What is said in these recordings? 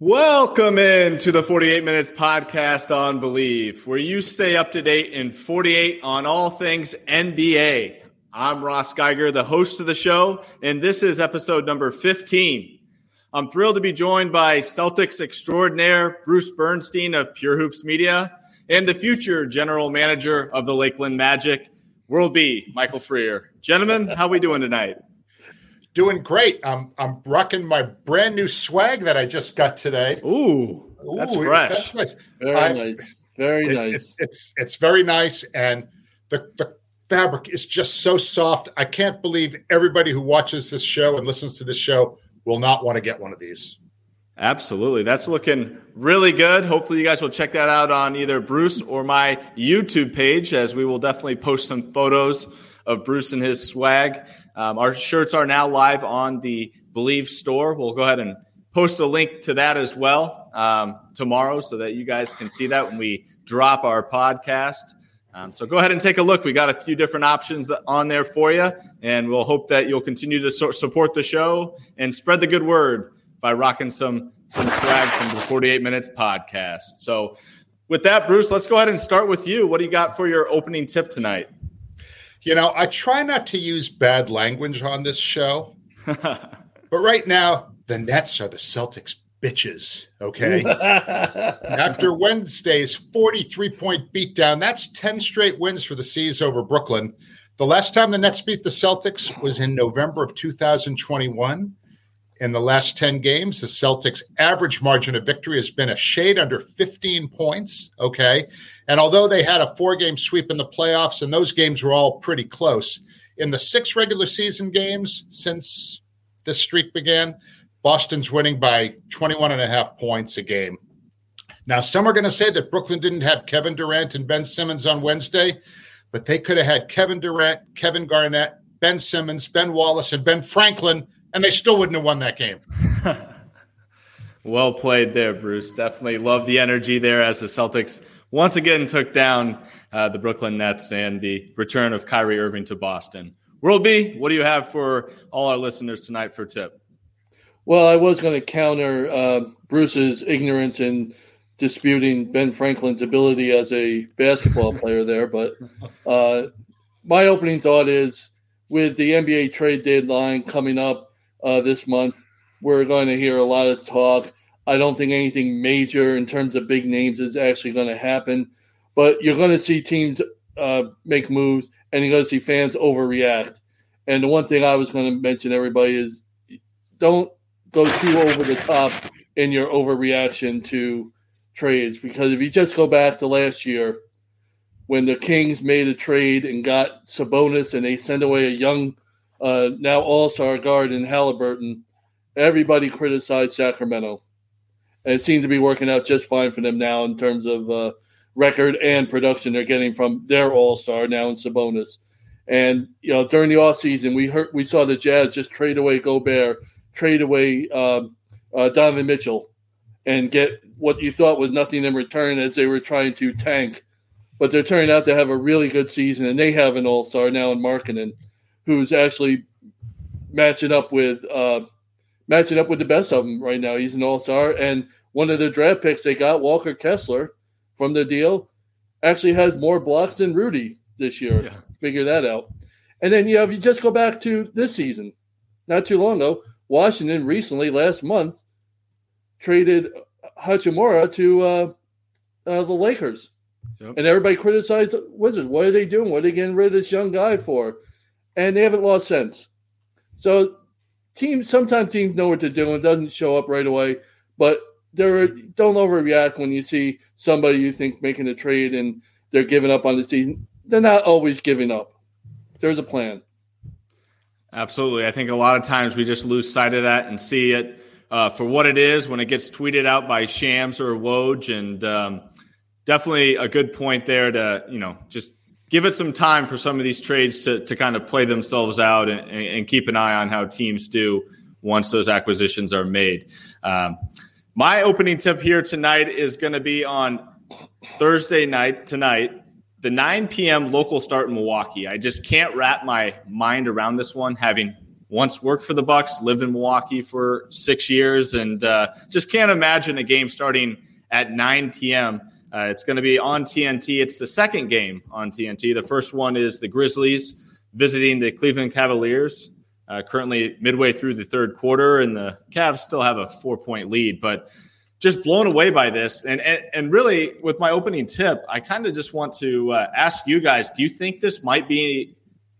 Welcome in to the 48 Minutes Podcast on Believe, where you stay up to date in 48 on all things NBA. I'm Ross Geiger, the host of the show, and this is episode number 15. I'm thrilled to be joined by Celtics extraordinaire Bruce Bernstein of Pure Hoops Media and the future general manager of the Lakeland Magic, World B, Michael Freer. Gentlemen, how we doing tonight? Doing great. I'm I'm rocking my brand new swag that I just got today. Ooh, that's Ooh, fresh. That's nice. Very I, nice. Very it, nice. It's, it's it's very nice, and the the fabric is just so soft. I can't believe everybody who watches this show and listens to this show will not want to get one of these. Absolutely. That's looking really good. Hopefully, you guys will check that out on either Bruce or my YouTube page, as we will definitely post some photos of Bruce and his swag. Um, our shirts are now live on the Believe store. We'll go ahead and post a link to that as well um, tomorrow so that you guys can see that when we drop our podcast. Um, so go ahead and take a look. We got a few different options on there for you, and we'll hope that you'll continue to so- support the show and spread the good word by rocking some some swag from the 48 Minutes podcast. So, with that, Bruce, let's go ahead and start with you. What do you got for your opening tip tonight? You know, I try not to use bad language on this show, but right now, the Nets are the Celtics bitches. Okay. After Wednesday's 43 point beatdown, that's 10 straight wins for the C's over Brooklyn. The last time the Nets beat the Celtics was in November of 2021. In the last 10 games, the Celtics' average margin of victory has been a shade under 15 points. Okay. And although they had a four game sweep in the playoffs, and those games were all pretty close, in the six regular season games since this streak began, Boston's winning by 21 and a half points a game. Now, some are going to say that Brooklyn didn't have Kevin Durant and Ben Simmons on Wednesday, but they could have had Kevin Durant, Kevin Garnett, Ben Simmons, Ben Wallace, and Ben Franklin, and they still wouldn't have won that game. well played there, Bruce. Definitely love the energy there as the Celtics once again took down uh, the Brooklyn Nets and the return of Kyrie Irving to Boston. World B, what do you have for all our listeners tonight for tip? Well, I was going to counter uh, Bruce's ignorance in disputing Ben Franklin's ability as a basketball player there, but uh, my opening thought is with the NBA trade deadline coming up uh, this month, we're going to hear a lot of talk I don't think anything major in terms of big names is actually going to happen. But you're going to see teams uh, make moves, and you're going to see fans overreact. And the one thing I was going to mention, everybody, is don't go too over the top in your overreaction to trades. Because if you just go back to last year, when the Kings made a trade and got Sabonis, and they sent away a young, uh, now All Star guard in Halliburton, everybody criticized Sacramento and it seems to be working out just fine for them now in terms of uh, record and production they're getting from their All Star now in Sabonis. And you know, during the off season, we heard we saw the Jazz just trade away Gobert, trade away um, uh, Donovan Mitchell, and get what you thought was nothing in return as they were trying to tank. But they're turning out to have a really good season, and they have an All Star now in Markkanen, who's actually matching up with uh, matching up with the best of them right now. He's an All Star, and one of the draft picks they got, Walker Kessler, from the deal, actually has more blocks than Rudy this year. Yeah. Figure that out. And then, you know, if you just go back to this season, not too long ago, Washington recently, last month, traded Hachimura to uh, uh, the Lakers. Yep. And everybody criticized the Wizards. What are they doing? What are they getting rid of this young guy for? And they haven't lost sense. So teams sometimes teams know what they're doing. It doesn't show up right away. But there don't overreact when you see somebody you think making a trade and they're giving up on the season. They're not always giving up. There's a plan. Absolutely. I think a lot of times we just lose sight of that and see it uh, for what it is when it gets tweeted out by Shams or Woj. And um, definitely a good point there to, you know, just give it some time for some of these trades to, to kind of play themselves out and, and keep an eye on how teams do once those acquisitions are made. Um, my opening tip here tonight is going to be on Thursday night tonight, the 9 p.m. local start in Milwaukee. I just can't wrap my mind around this one, having once worked for the Bucks, lived in Milwaukee for six years, and uh, just can't imagine a game starting at 9 p.m. Uh, it's going to be on TNT. It's the second game on TNT. The first one is the Grizzlies visiting the Cleveland Cavaliers. Uh, currently midway through the third quarter, and the Cavs still have a four point lead. But just blown away by this. And, and, and really, with my opening tip, I kind of just want to uh, ask you guys do you think this might be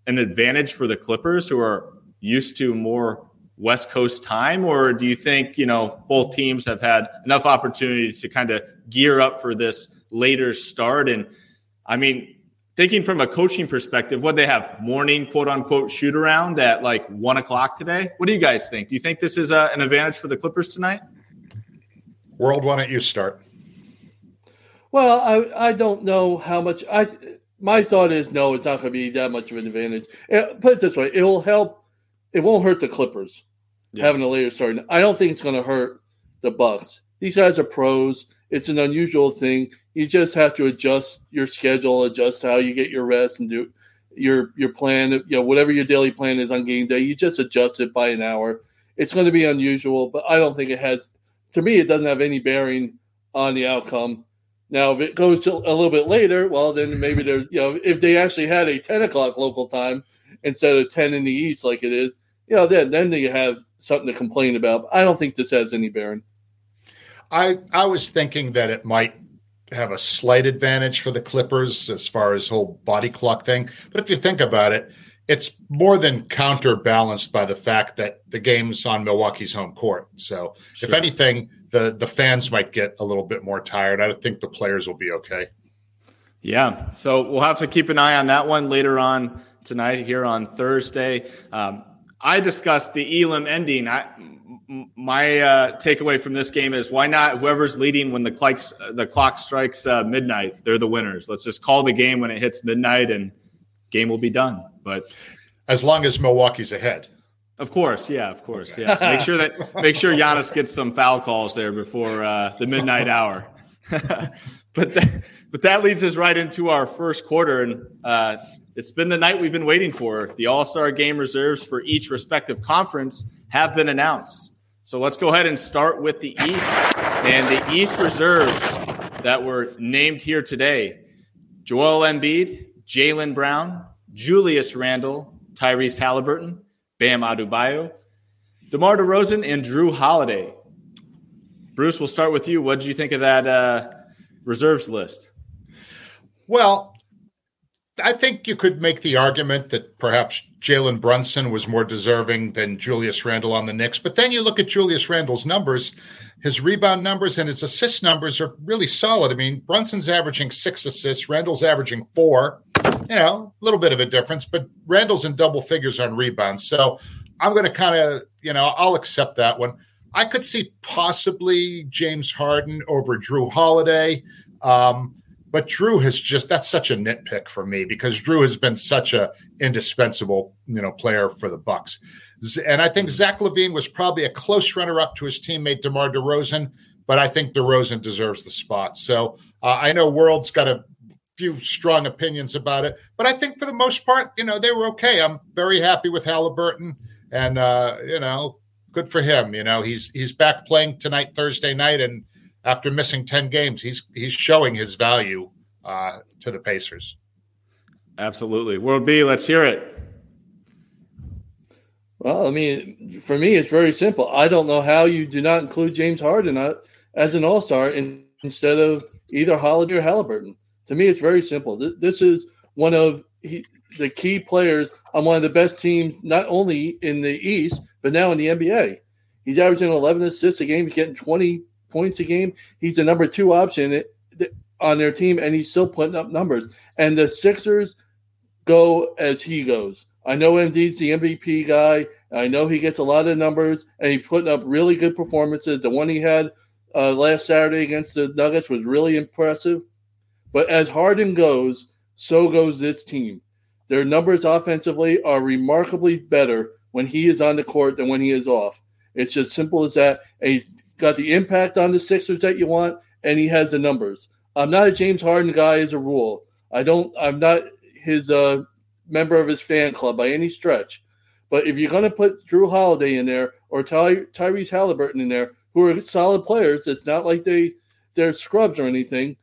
an advantage for the Clippers who are used to more West Coast time? Or do you think, you know, both teams have had enough opportunity to kind of gear up for this later start? And I mean, thinking from a coaching perspective, what they have morning quote unquote shoot around at like one o'clock today. What do you guys think? Do you think this is a, uh, an advantage for the Clippers tonight? World, why don't you start? Well, I I don't know how much I. My thought is no, it's not going to be that much of an advantage. It, put it this way, it will help. It won't hurt the Clippers yeah. having a later start. I don't think it's going to hurt the Bucks. These guys are pros. It's an unusual thing you just have to adjust your schedule, adjust how you get your rest, and do your your plan. You know, whatever your daily plan is on game day, you just adjust it by an hour. It's going to be unusual, but I don't think it has. To me, it doesn't have any bearing on the outcome. Now, if it goes to a little bit later, well, then maybe there's you know if they actually had a ten o'clock local time instead of ten in the east like it is, you know, then then you have something to complain about. I don't think this has any bearing. I I was thinking that it might have a slight advantage for the Clippers as far as whole body clock thing. But if you think about it, it's more than counterbalanced by the fact that the game's on Milwaukee's home court. So sure. if anything, the the fans might get a little bit more tired. I think the players will be okay. Yeah. So we'll have to keep an eye on that one later on tonight here on Thursday. Um, I discussed the Elam ending. I, my uh, takeaway from this game is why not whoever's leading when the clock the clock strikes uh, midnight they're the winners. Let's just call the game when it hits midnight and game will be done. But as long as milwaukee's ahead. Of course. Yeah of course. Yeah. Make sure that make sure Giannis gets some foul calls there before uh, the midnight hour. But that, but that leads us right into our first quarter. And uh, it's been the night we've been waiting for. The all-star game reserves for each respective conference have been announced so let's go ahead and start with the East. And the East reserves that were named here today Joel Embiid, Jaylen Brown, Julius Randle, Tyrese Halliburton, Bam Adebayo, DeMar DeRozan, and Jrue Holiday. Bruce, we'll start with you. What did you think of that uh, reserves list? Well, I think you could make the argument that perhaps Jalen Brunson was more deserving than Julius Randle on the Knicks. But then you look at Julius Randle's numbers, his rebound numbers and his assist numbers are really solid. I mean, Brunson's averaging six assists, Randle's averaging four. You know, a little bit of a difference, but Randle's in double figures on rebounds. So I'm going to kind of, you know, I'll accept that one. I could see possibly James Harden over Jrue Holiday. Um, but Jrue has just that's such a nitpick for me because Jrue has been such a indispensable you know player for the Bucks, and I think Zach LaVine was probably a close runner up to his teammate DeMar DeRozan, but I think DeRozan deserves the spot. So uh, I know World's got a few strong opinions about it, but I think for the most part, you know, they were okay. I'm very happy with Halliburton, and uh, you know, good for him. You know, he's he's back playing tonight, Thursday night, and after missing 10 games, he's he's showing his value uh, to the Pacers. Absolutely. World B, let's hear it. Well, I mean, for me, it's very simple. I don't know how you do not include James Harden uh, as an All Star in, instead of either Holiday or Halliburton. To me, it's very simple. This, this is one of he, the key players on one of the best teams, not only in the East but now in the NBA. He's averaging 11 assists a game. He's getting 20 points a game. He's the number two option on their team, and he's still putting up numbers. And the Sixers go as he goes. I know Embiid's the MVP guy. I know he gets a lot of numbers, and he's putting up really good performances. The one he had uh, last Saturday against the Nuggets was really impressive. But as Harden goes, so goes this team. Their numbers offensively are remarkably better when he is on the court than when he is off. It's as simple as that. And he's got the impact on the Sixers that you want, and he has the numbers. I'm not a James Harden guy as a rule. I don't. I'm not his uh, member of his fan club by any stretch. But if you're going to put Jrue Holiday in there or Ty- Tyrese Halliburton in there, who are solid players, it's not like they they're scrubs or anything.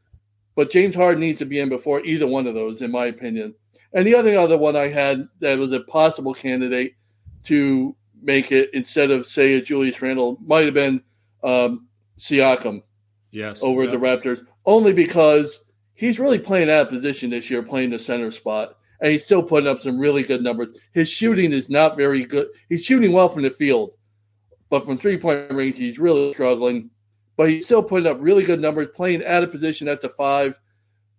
But James Harden needs to be in before either one of those, in my opinion. And the other other one I had that was a possible candidate to make it instead of say a Julius Randle might have been um, Siakam. Yes, over yep. the Raptors, only because he's really playing out of position this year, playing the center spot, and he's still putting up some really good numbers. His shooting is not very good. He's shooting well from the field, but from three point range, he's really struggling. But he's still putting up really good numbers, playing out of position at the five.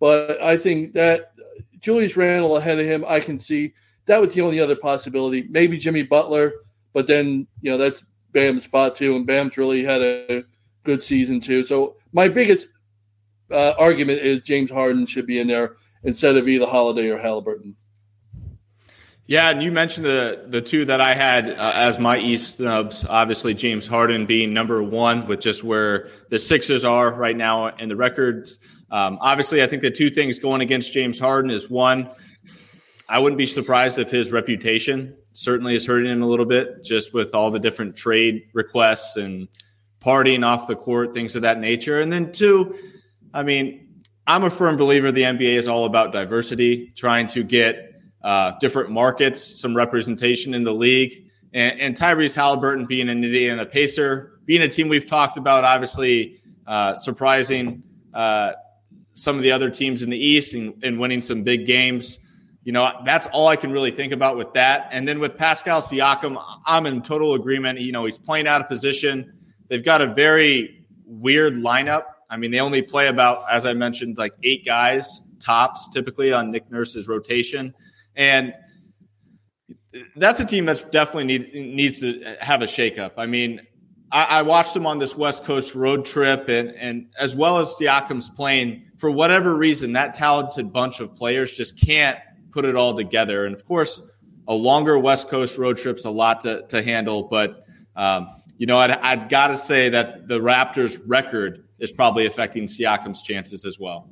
But I think that Julius Randle ahead of him, I can see that was the only other possibility. Maybe Jimmy Butler, but then you know that's Bam's spot too, and Bam's really had a good season too. So my biggest uh, argument is James Harden should be in there instead of either Holiday or Halliburton. Yeah, and you mentioned the the two that I had uh, as my East snubs. Obviously, James Harden being number one with just where the Sixers are right now in the records. Um, obviously, I think the two things going against James Harden is one, I wouldn't be surprised if his reputation certainly is hurting him a little bit, just with all the different trade requests and partying off the court, things of that nature. And then two, I mean, I'm a firm believer the NBA is all about diversity, trying to get uh, different markets, some representation in the league. And, and Tyrese Halliburton being an Indiana Pacer, being a team we've talked about, obviously uh, surprising uh, some of the other teams in the East and, and winning some big games. You know, that's all I can really think about with that. And then with Pascal Siakam, I'm in total agreement. You know, he's playing out of position. They've got a very weird lineup. I mean, they only play about, as I mentioned, like eight guys tops typically on Nick Nurse's rotation. And that's a team that's definitely need, needs to have a shakeup. I mean, I, I, watched them on this West Coast road trip, and, and as well as Siakam's playing, for whatever reason, that talented bunch of players just can't put it all together. And of course, a longer West Coast road trip's a lot to, to handle, but um, you know, I'd, I'd got to say that the Raptors' record is probably affecting Siakam's chances as well.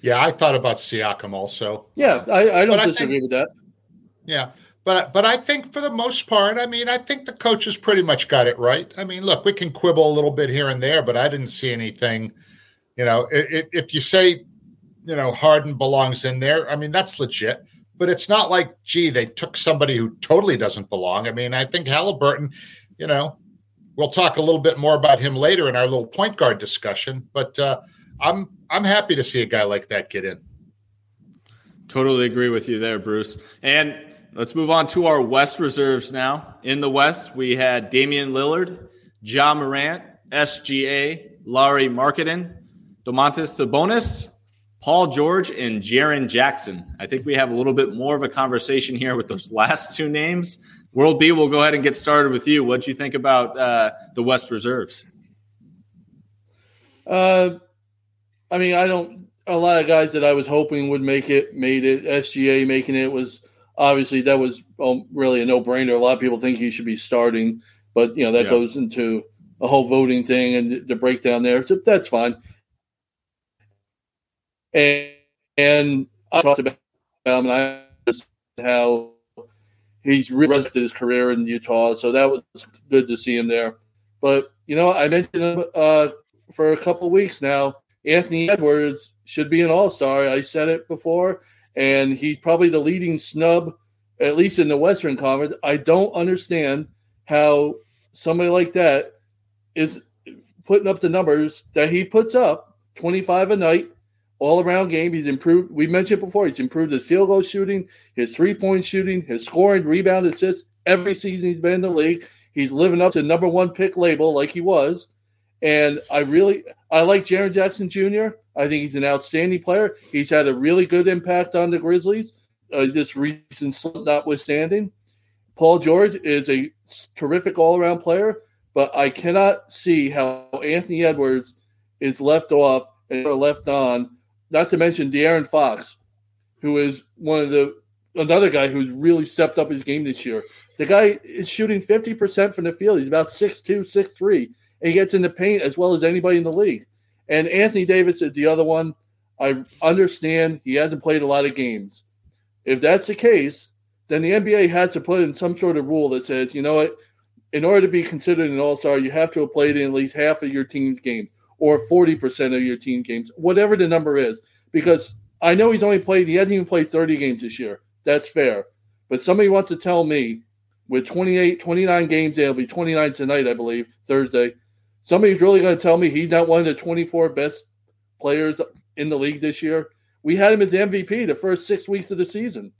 Yeah, I thought about Siakam also. Yeah, I, I don't but disagree I think, with that. Yeah, but but I think for the most part, I mean, I think the coaches pretty much got it right. I mean, look, we can quibble a little bit here and there, but I didn't see anything. You know, if, if you say, you know, Harden belongs in there, I mean, that's legit but it's not like, gee, they took somebody who totally doesn't belong. I mean, I think Halliburton, you know, we'll talk a little bit more about him later in our little point guard discussion, but uh, I'm I'm happy to see a guy like that get in. Totally agree with you there, Bruce. And let's move on to our West reserves now. In the West, we had Damian Lillard, Ja Morant, SGA, Lauri Markkanen, Domantas Sabonis, Paul George and Jaren Jackson. I think we have a little bit more of a conversation here with those last two names. World B, we'll go ahead and get started with you. What do you think about uh, the West reserves? Uh, I mean, I don't. A lot of guys that I was hoping would make it made it. SGA making it was obviously that was um, really a no brainer. A lot of people think he should be starting, but you know that yeah. goes into a whole voting thing and the breakdown there. So that's fine. And, and I talked about him, and I how he's rested his career in Utah, so that was good to see him there. But you know, I mentioned him uh, for a couple weeks now. Anthony Edwards should be an All Star. I said it before, and he's probably the leading snub, at least in the Western Conference. I don't understand how somebody like that is putting up the numbers that he puts up 25 a night all around game. He's improved. We mentioned before, he's improved his field goal shooting, his three point shooting, his scoring, rebound, assists. Every season he's been in the league, he's living up to number one pick label like he was. And I really, I like Jaren Jackson Jr. I think he's an outstanding player. He's had a really good impact on the Grizzlies, uh, this recent slump notwithstanding. Paul George is a terrific all around player, but I cannot see how Anthony Edwards is left off and left on not to mention De'Aaron Fox, who is one of the another guy who's really stepped up his game this year. The guy is shooting 50% from the field. He's about 6'2, 6'3, and he gets in the paint as well as anybody in the league. And Anthony Davis is the other one. I understand he hasn't played a lot of games. If that's the case, then the NBA has to put in some sort of rule that says, you know what, in order to be considered an All Star, you have to have played in at least half of your team's games or 40% of your team games, whatever the number is. Because I know he's only played, he hasn't even played 30 games this year. That's fair. But somebody wants to tell me with 28, 29 games, it'll be 29 tonight, I believe, Thursday. Somebody's really going to tell me he's not one of the 24 best players in the league this year. We had him as the MVP the first six weeks of the season.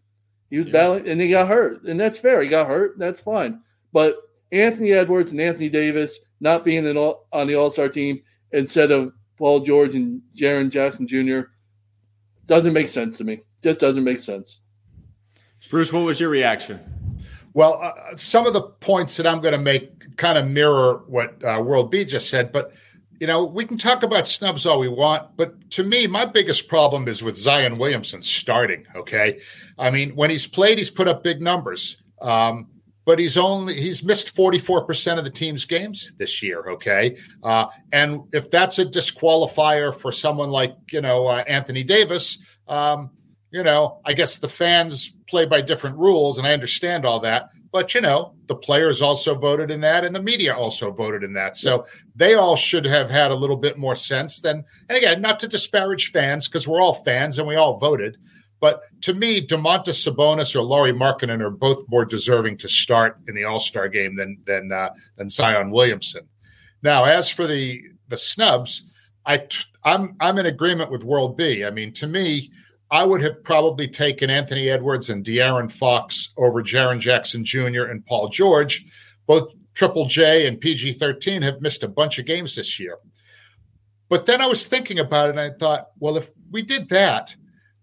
He was yeah. battling and he got hurt. And that's fair. He got hurt. That's fine. But Anthony Edwards and Anthony Davis not being all, on the All Star team instead of Paul George and Jaren Jackson Jr. doesn't make sense to me. Just doesn't make sense. Bruce, what was your reaction? Well, uh, some of the points that I'm going to make kind of mirror what uh, World B just said, but you know, we can talk about snubs all we want, but to me, my biggest problem is with Zion Williamson starting. Okay, I mean, when he's played, he's put up big numbers, um, but he's only he's missed forty four percent of the team's games this year. Okay, uh, and if that's a disqualifier for someone like you know uh, Anthony Davis, um, you know, I guess the fans play by different rules, and I understand all that. But you know, the players also voted in that, and the media also voted in that. So they all should have had a little bit more sense than. And again, not to disparage fans because we're all fans and we all voted. But to me, Domantas Sabonis or Lauri Markkanen are both more deserving to start in the All Star game than than uh, than Zion Williamson. Now, as for the the snubs, I I'm I'm in agreement with World B. I mean, to me, I would have probably taken Anthony Edwards and De'Aaron Fox over Jaren Jackson Jr. and Paul George. Both Triple J and PG 13 have missed a bunch of games this year. But then I was thinking about it and I thought, well, if we did that,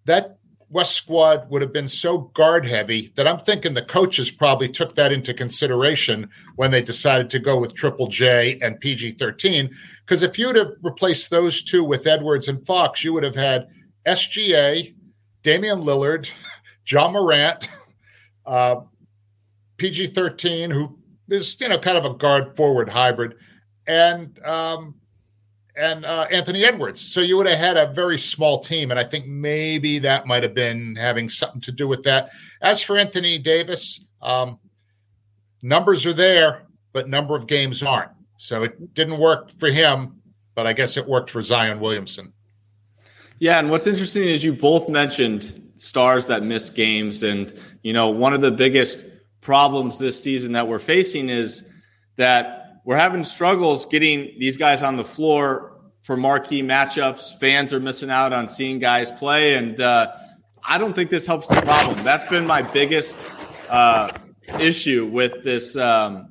that West squad would have been so guard heavy that I'm thinking the coaches probably took that into consideration when they decided to go with Triple J and PG 13. Because if you'd have replaced those two with Edwards and Fox, you would have had SGA, Damian Lillard, Ja Morant, uh, PG 13, who is, you know, kind of a guard forward hybrid, and um, and uh, Anthony Edwards. So you would have had a very small team, and I think maybe that might have been having something to do with that. As for Anthony Davis, um, numbers are there, but number of games aren't. So it didn't work for him, but I guess it worked for Zion Williamson. Yeah, and what's interesting is you both mentioned stars that miss games, and you know one of the biggest problems this season that we're facing is that we're having struggles getting these guys on the floor for marquee matchups. Fans are missing out on seeing guys play, and uh, I don't think this helps the problem. That's been my biggest uh, issue with this um,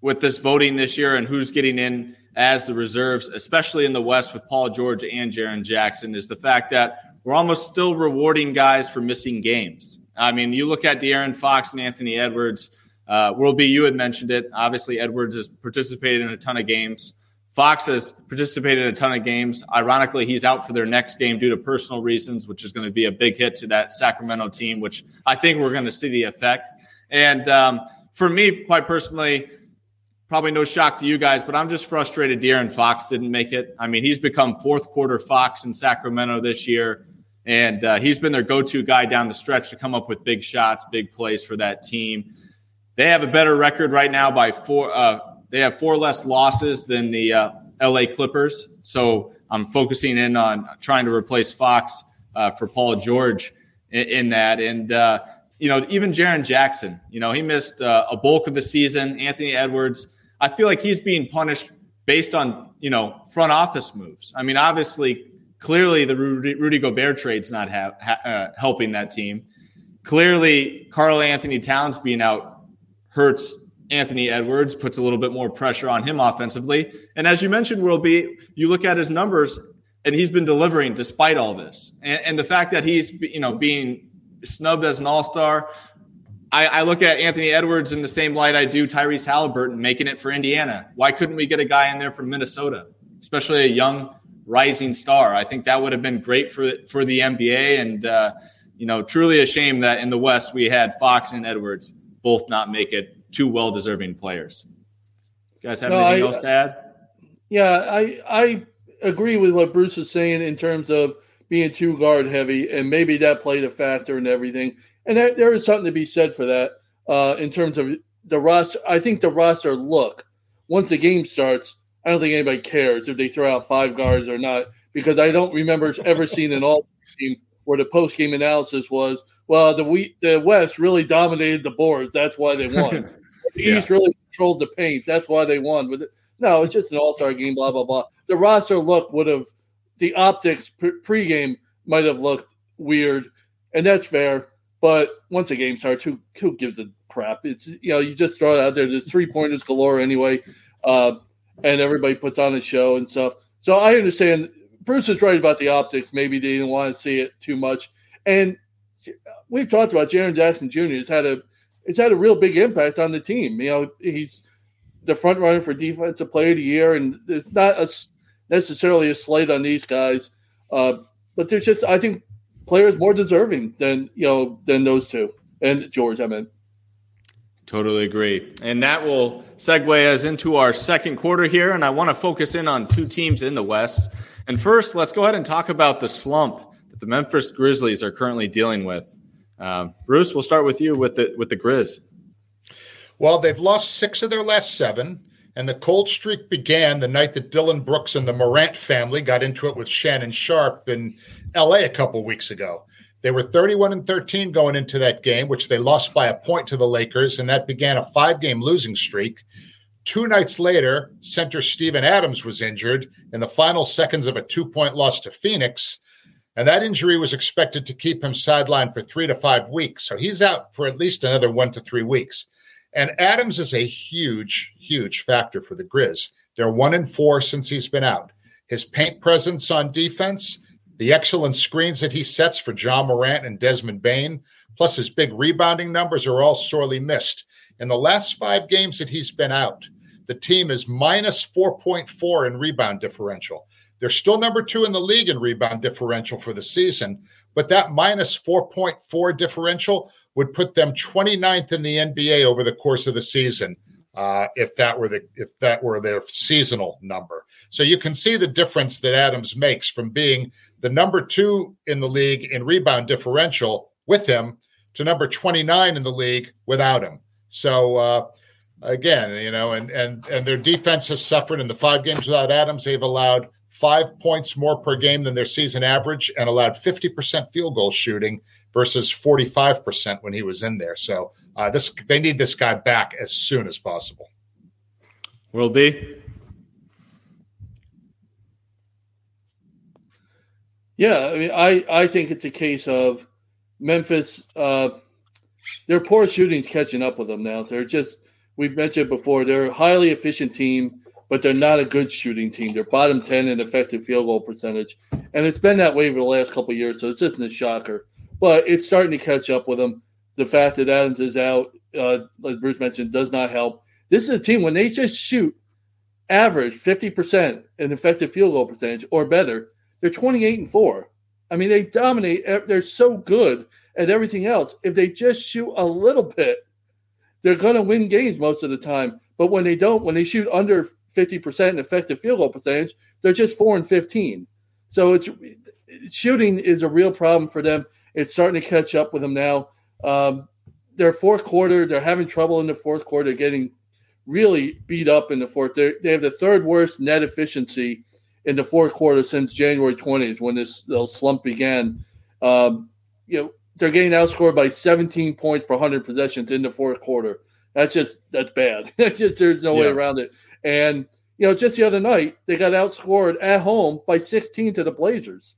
with this voting this year and who's getting in as the reserves, especially in the West with Paul George and Jaren Jackson, is the fact that we're almost still rewarding guys for missing games. I mean, you look at De'Aaron Fox and Anthony Edwards. Uh, World B, you had mentioned it. Obviously, Edwards has participated in a ton of games. Fox has participated in a ton of games. Ironically, he's out for their next game due to personal reasons, which is going to be a big hit to that Sacramento team, which I think we're going to see the effect. And um, for me, quite personally, probably no shock to you guys, but I'm just frustrated De'Aaron Fox didn't make it. I mean, he's become fourth quarter Fox in Sacramento this year, and uh, he's been their go to guy down the stretch to come up with big shots, big plays for that team. They have a better record right now by four. Uh, they have four less losses than the uh, LA Clippers. So I'm focusing in on trying to replace Fox uh, for Paul George in, in that. And, uh, you know, even Jaren Jackson, you know, he missed uh, a bulk of the season. Anthony Edwards, I feel like he's being punished based on you know front office moves. I mean, obviously, clearly the Rudy, Rudy Gobert trade's not ha- ha- uh, helping that team. Clearly, Karl-Anthony Towns being out hurts Anthony Edwards, puts a little bit more pressure on him offensively. And as you mentioned, World B you look at his numbers, and he's been delivering despite all this. And, and the fact that he's you know being snubbed as an All Star, I, I, look at Anthony Edwards in the same light I do Tyrese Halliburton making it for Indiana. Why couldn't we get a guy in there from Minnesota, especially a young rising star? I think that would have been great for for the NBA, and uh, you know, truly a shame that in the West we had Fox and Edwards both not make it. Two well deserving players. You guys have no, anything I, else to add? Yeah, I I agree with what Bruce is saying in terms of being too guard heavy, and maybe that played a factor in everything and there, there is something to be said for that uh, in terms of the roster. I think the roster look once the game starts. I don't think anybody cares if they throw out five guards or not because I don't remember ever seeing an all team where the post game analysis was, well, the we, the West really dominated the boards. That's why they won. the yeah. East really controlled the paint. That's why they won. But no, it's just an all star game. Blah blah blah. The roster look would have the optics pre- pregame might have looked weird, and that's fair. But once the game starts, who who gives a crap? It's you know you just throw it out there. There's three pointers galore anyway, uh, and everybody puts on a show and stuff. So I understand Bruce is right about the optics. Maybe they didn't want to see it too much, and we've talked about Jaren Jackson Jr. has had a has had a real big impact on the team. You know, he's the front runner for defensive player of the year, and it's not a, necessarily a slate on these guys, uh, but there's just I think players more deserving than you know than those two and George. I mean. Totally agree. And that will segue us into our second quarter here. And I want to focus in on two teams in the West. And first, let's go ahead and talk about the slump that the Memphis Grizzlies are currently dealing with. Uh, Bruce, we'll start with you with the with the Grizz. Well, they've lost six of their last seven, and the cold streak began the night that Dillon Brooks and the Morant family got into it with Shannon Sharpe in L.A. a couple weeks ago. They were 31 and 13 going into that game, which they lost by a point to the Lakers, and that began a five game losing streak. Two nights later, center Steven Adams was injured in the final seconds of a two point loss to Phoenix. And that injury was expected to keep him sidelined for three to five weeks. So he's out for at least another one to three weeks. And Adams is a huge, huge factor for the Grizz. They're one in four since he's been out. His paint presence on defense, the excellent screens that he sets for Ja Morant and Desmond Bane, plus his big rebounding numbers are all sorely missed. In the last five games that he's been out, the team is minus 4.4 in rebound differential. They're still number two in the league in rebound differential for the season, but that minus 4.4 differential would put them 29th in the NBA over the course of the season. Uh, if that were the if that were their seasonal number, so you can see the difference that Adams makes from being the number two in the league in rebound differential with him to number 29 in the league without him. So uh, again, you know, and and and their defense has suffered in the five games without Adams. They've allowed five points more per game than their season average and allowed 50% field goal shooting versus 45% when he was in there. So uh, this they need this guy back as soon as possible. World B. Yeah, I mean, I, I think it's a case of Memphis. Uh, their poor shooting's catching up with them now. They're just we've mentioned before. They're a highly efficient team but they're not a good shooting team. They're bottom 10 in effective field goal percentage. And it's been that way for the last couple years, so it's just a shocker. But it's starting to catch up with them. The fact that Adams is out, uh, as Bruce mentioned, does not help. This is a team, when they just shoot average 50% in effective field goal percentage or better, they're 28 and 4. I mean, they dominate. They're so good at everything else. If they just shoot a little bit, they're going to win games most of the time. But when they don't, when they shoot under 50% in effective field goal percentage, they're just 4 and 15. So it's shooting is a real problem for them. It's starting to catch up with them now. Um, their fourth quarter, they're having trouble in the fourth quarter, getting really beat up in the fourth. They're, they have the third worst net efficiency in the fourth quarter since January 20th when this little slump began. Um, you know, they're getting outscored by 17 points per 100 possessions in the fourth quarter. That's just that's bad. just, there's no yeah. way around it. And you know, just the other night they got outscored at home by 16 to the Blazers.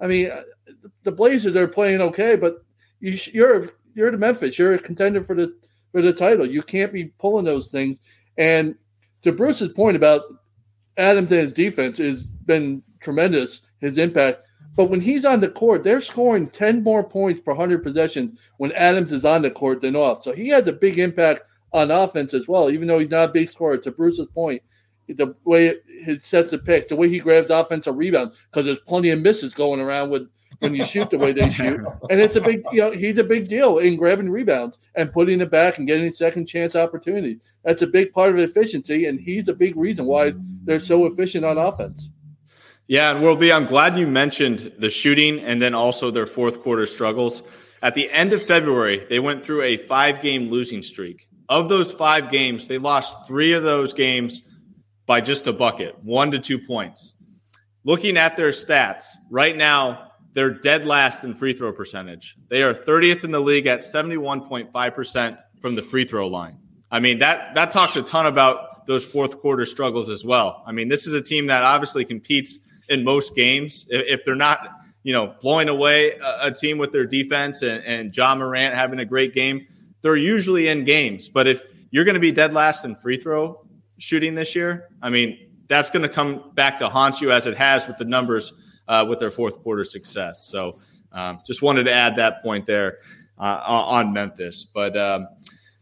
I mean, uh, the Blazers are playing okay, but you, you're you're the Memphis. You're a contender for the for the title. You can't be pulling those things. And to Bruce's point about Adams and his defense has been tremendous. His impact. But when he's on the court, they're scoring 10 more points per 100 possessions when Adams is on the court than off. So he has a big impact on offense as well, even though he's not a big scorer. To Bruce's point, the way he sets the picks, the way he grabs offensive rebounds, because there's plenty of misses going around with when you shoot the way they shoot, and it's a big, you know, he's a big deal in grabbing rebounds and putting it back and getting second chance opportunities. That's a big part of efficiency, and he's a big reason why they're so efficient on offense. Yeah, and World B, I'm glad you mentioned the shooting and then also their fourth quarter struggles At the end of February, they went through a five game losing streak. Of those five games, they lost three of those games by just a bucket, one to two points. Looking at their stats, right now, they're dead last in free throw percentage. They are 30th in the league at 71.5% from the free throw line. I mean, that, that talks a ton about those fourth quarter struggles as well. I mean, this is a team that obviously competes in most games. If they're not, you know, blowing away a, team with their defense and, and Ja Morant having a great game, they're usually in games. But if you're going to be dead last in free throw shooting this year, I mean, that's going to come back to haunt you as it has with the numbers uh, with their fourth quarter success. So um, just wanted to add that point there uh, on Memphis. But um,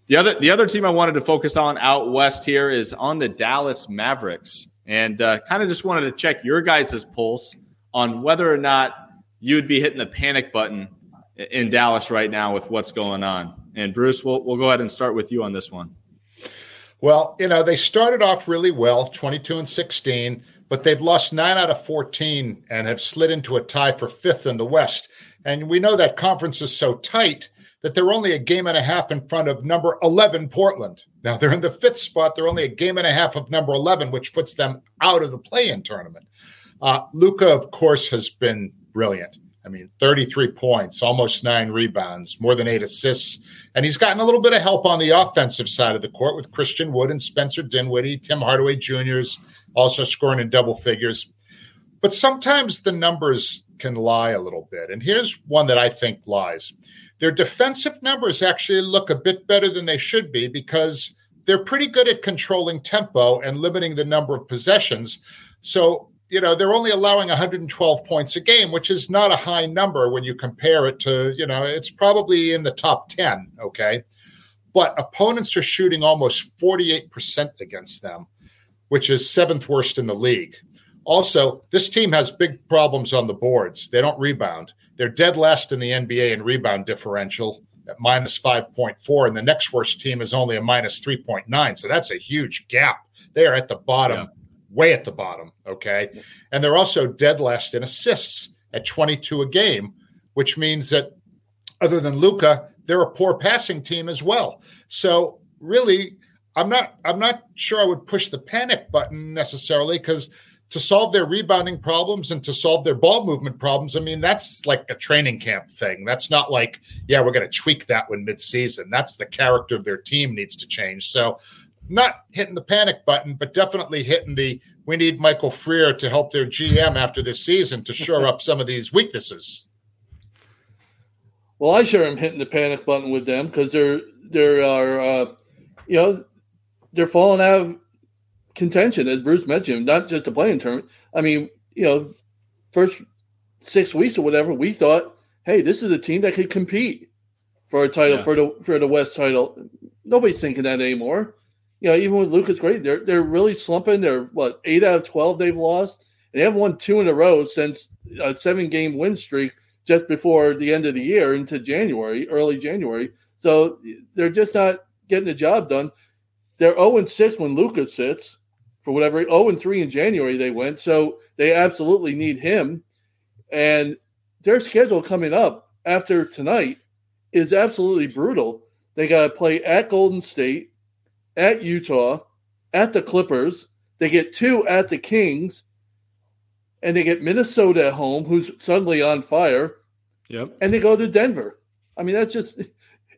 the other the other team I wanted to focus on out west here is on the Dallas Mavericks, and uh, kind of just wanted to check your guys' pulse on whether or not you'd be hitting the panic button in Dallas right now with what's going on. And Bruce, we'll we'll go ahead and start with you on this one. Well, you know, they started off really well, 22 and 16, but they've lost 9 out of 14 and have slid into a tie for 5th in the West. And we know that conference is so tight that they're only a game and a half in front of number 11 Portland. Now they're in the 5th spot, they're only a game and a half of number 11, which puts them out of the play-in tournament. Uh, Luka, of course, has been brilliant. I mean, 33 points, almost nine rebounds, more than eight assists. And he's gotten a little bit of help on the offensive side of the court with Christian Wood and Spencer Dinwiddie, Tim Hardaway Jr.'s also scoring in double figures. But sometimes the numbers can lie a little bit. And here's one that I think lies. Their defensive numbers actually look a bit better than they should be because they're pretty good at controlling tempo and limiting the number of possessions. So you know they're only allowing 112 points a game which is not a high number when you compare it to you know it's probably in the top 10 okay? But opponents are shooting almost 48% against them which is seventh worst in the league. Also this team has big problems on the boards. They don't rebound. They're dead last in the nba in rebound differential at minus 5.4 and the next worst team is only a minus 3.9 so that's a huge gap. They are at the bottom yeah way at the bottom. Okay. And they're also dead last in assists at 22 a game, which means that other than Luka, they're a poor passing team as well. So really, I'm not I'm not sure I would push the panic button necessarily because to solve their rebounding problems and to solve their ball movement problems, I mean, that's like a training camp thing. That's not like, yeah, we're going to tweak that one midseason. That's the character of their team needs to change. So not hitting the panic button, but definitely hitting the we need Michael Freer to help their GM after this season to shore up some of these weaknesses. Well, I sure am hitting the panic button with them because they're there are uh, you know they're falling out of contention as Bruce mentioned, not just the play-in tournament. I mean, you know, first six weeks or whatever, we thought, hey, this is a team that could compete for a title yeah. for the for the West title. Nobody's thinking that anymore you know, even with Luka's Great, they're they're really slumping. They're what eight out of twelve they've lost, and they haven't won two in a row since a seven game win streak just before the end of the year into January, early January. So they're just not getting the job done. They're 0 and 6 when Lucas sits for whatever 0 and 3 in January they went. So they absolutely need him. And their schedule coming up after tonight is absolutely brutal. They got to play at Golden State, at Utah, at the Clippers. They get two at the Kings, and they get Minnesota at home, who's suddenly on fire. Yep. And they go to Denver. I mean, that's just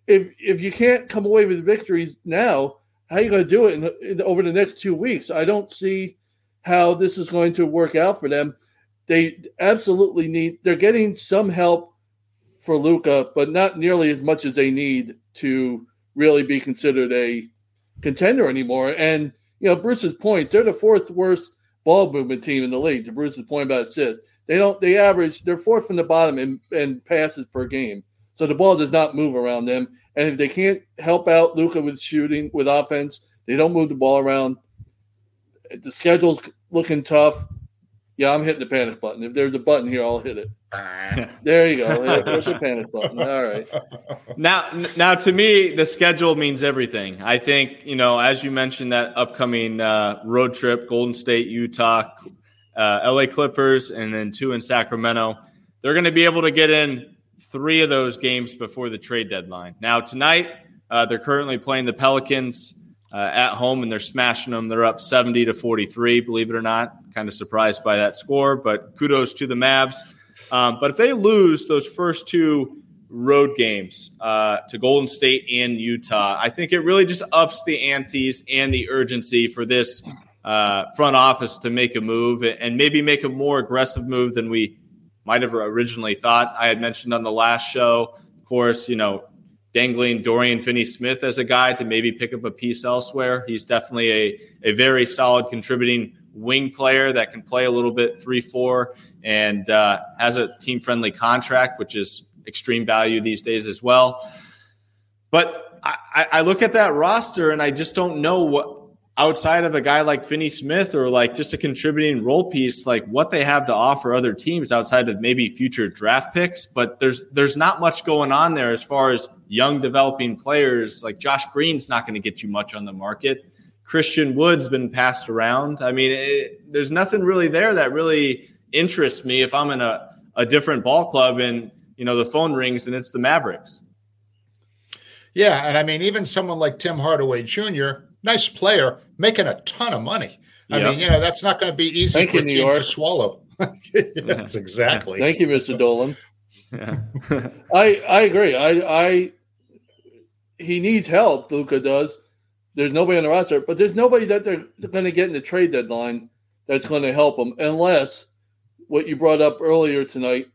if if you can't come away with victories now, how are you going to do it in, in, over the next two weeks? I don't see how this is going to work out for them. They absolutely need. They're getting some help for Luka, but not nearly as much as they need to really be considered a contender anymore. And you know, Bruce's point, they're the fourth worst ball movement team in the league. To Bruce's point about assists, they don't they average they're fourth from the bottom in, in passes per game. So the ball does not move around them. And if they can't help out Luka with shooting with offense, they don't move the ball around. The schedule's looking tough. Yeah, I'm hitting the panic button. If there's a button here, I'll hit it. there you go. There's the panic button. All right. Now, now to me, the schedule means everything. I think you know, as you mentioned, that upcoming uh, road trip: Golden State, Utah, uh, LA Clippers, and then two in Sacramento. They're going to be able to get in three of those games before the trade deadline. Now, tonight, uh, they're currently playing the Pelicans uh, at home and they're smashing them. They're up 70 to 43, believe it or not. Kind of surprised by that score, but kudos to the Mavs. Um, but if they lose those first two road games uh, to Golden State and Utah, I think it really just ups the antes and the urgency for this uh, front office to make a move and maybe make a more aggressive move than we might have originally thought. I had mentioned on the last show, of course, you know, dangling Dorian Finney Smith as a guy to maybe pick up a piece elsewhere. He's definitely a, a very solid contributing wing player that can play a little bit 3 4 and uh, has a team friendly contract, which is extreme value these days as well. But I, I look at that roster and I just don't know what outside of a guy like Finney Smith or like just a contributing role piece, like what they have to offer other teams outside of maybe future draft picks. But there's there's not much going on there as far as young developing players. Like Josh Green's not going to get you much on the market. Christian Wood's been passed around. I mean, it, there's nothing really there that really interests me if I'm in a, a different ball club and you know the phone rings and it's the Mavericks. Yeah, and I mean, even someone like Tim Hardaway Jr nice player, making a ton of money. I yep. mean, you know, that's not going to be easy Thank for you, a team to swallow. that's exactly. Thank you, Mr. Dolan. Yeah. I I agree. I I he needs help. Luka does. There's nobody on the roster, but there's nobody that they're going to get in the trade deadline that's going to help them, unless what you brought up earlier tonight,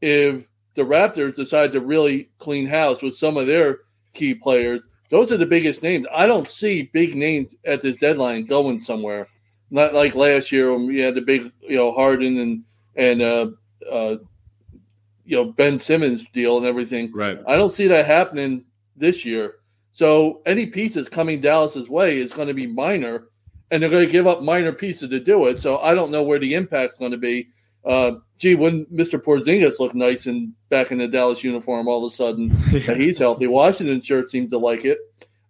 if the Raptors decide to really clean house with some of their key players those are the biggest names. I don't see big names at this deadline going somewhere. Not like last year when we had the big, you know, Harden and and uh, uh, you know Ben Simmons deal and everything. Right. I don't see that happening this year. So any pieces coming Dallas's way is going to be minor, and they're going to give up minor pieces to do it. So I don't know where the impact's going to be. Uh, gee, wouldn't Mr. Porzingis look nice and back in the Dallas uniform all of a sudden? yeah. He's healthy. Washington shirt seems to like it.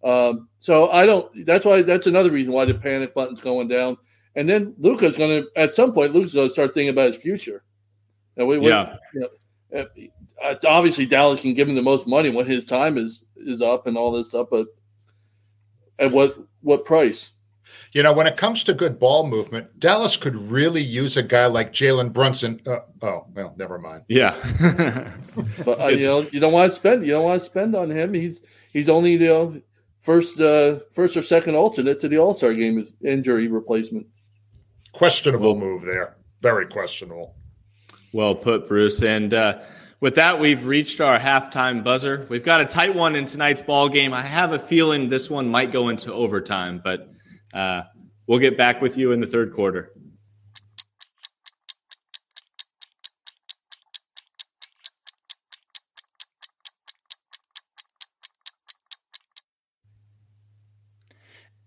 Um, so I don't. That's why. That's another reason why the panic button's going down. And then Luka's going to, at some point, Luka's going to start thinking about his future. And we, yeah. You know, uh, obviously, Dallas can give him the most money when his time is is up and all this stuff, but at what what price? You know, when it comes to good ball movement, Dallas could really use a guy like Jalen Brunson. Uh, oh, well, never mind. Yeah, but uh, you know, you don't want to spend. You don't want to spend on him. He's he's only you know first uh, first or second alternate to the All Star game injury replacement. Questionable move there. Very questionable. Well put, Bruce. And uh, with that, we've reached our halftime buzzer. We've got a tight one in tonight's ball game. I have a feeling this one might go into overtime, but uh, we'll get back with you in the third quarter.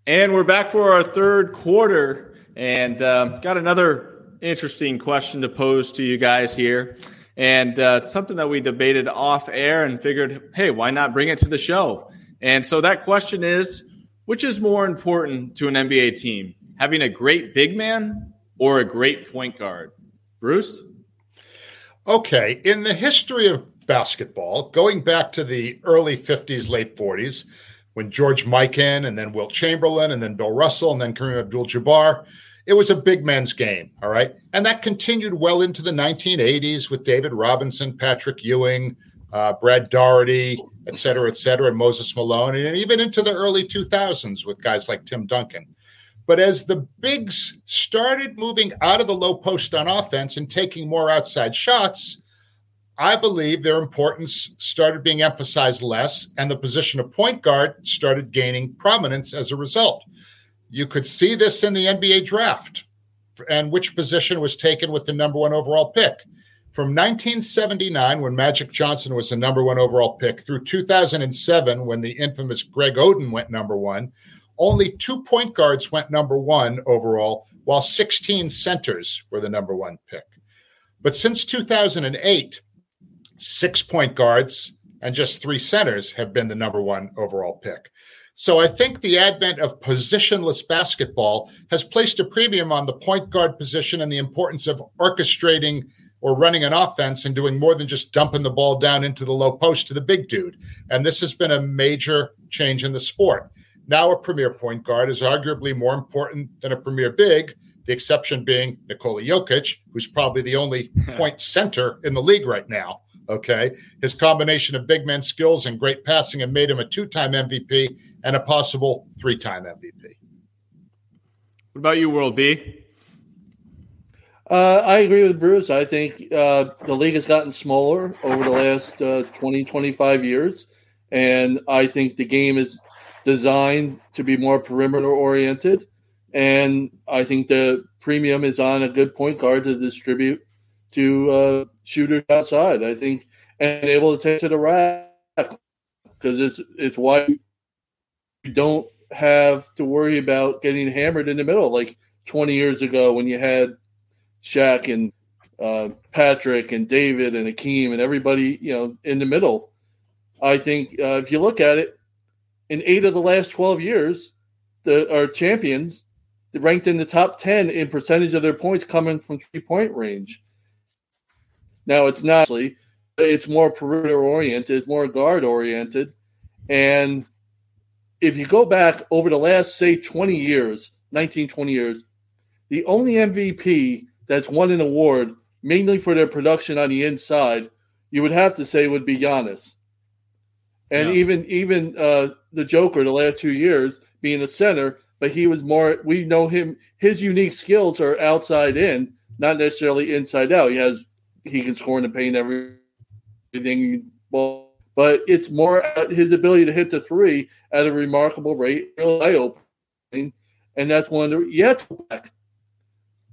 And we're back for our third quarter and uh, got another interesting question to pose to you guys here. And uh, something that we debated off air and figured, hey, why not bring it to the show? And so that question is which is more important to an NBA team, having a great big man or a great point guard? Bruce? Okay. In the history of basketball, going back to the early 50s, late 40s, when George Mikan and then Wilt Chamberlain and then Bill Russell and then Kareem Abdul Jabbar, it was a big men's game. All right. And that continued well into the 1980s with David Robinson, Patrick Ewing, uh, Brad Daugherty, et cetera, et cetera, and Moses Malone, and even into the early 2000s with guys like Tim Duncan. But as the bigs started moving out of the low post on offense and taking more outside shots, I believe their importance started being emphasized less, and the position of point guard started gaining prominence as a result. You could see this in the NBA draft and which position was taken with the number one overall pick. From 1979, when Magic Johnson was the number one overall pick, through 2007, when the infamous Greg Oden went number one, only two point guards went number one overall, while 16 centers were the number one pick. But since 2008, six point guards and just three centers have been the number one overall pick. So I think the advent of positionless basketball has placed a premium on the point guard position and the importance of orchestrating or running an offense and doing more than just dumping the ball down into the low post to the big dude. And this has been a major change in the sport. Now, a premier point guard is arguably more important than a premier big, the exception being Nikola Jokic, who's probably the only point center in the league right now. Okay. His combination of big man skills and great passing have made him a two time MVP and a possible three time MVP. What about you, World B? Uh, I agree with Bruce. I think uh, the league has gotten smaller over the last uh, 20, 25 years. And I think the game is designed to be more perimeter oriented. And I think the premium is on a good point guard to distribute to uh, shooters outside. I think and able to take to the rack because it's it's why you don't have to worry about getting hammered in the middle like 20 years ago when you had Shaq and uh, Patrick and David and Akeem and everybody you know in the middle. I think uh, if you look at it, in eight of the last 12 years, the our champions ranked in the top 10 in percentage of their points coming from three point range. Now it's not it's more perimeter oriented, it's more guard oriented. And if you go back over the last, say, 20 years, 19, 20 years, the only MVP that's won an award, mainly for their production on the inside, you would have to say would be Giannis. And yeah. even even uh, the Joker, the last two years, being a center, but he was more. We know him. His unique skills are outside in, not necessarily inside out. He has he can score in the paint everything. But it's more his ability to hit the three at a remarkable rate, really eye opening, and that's one of the yet back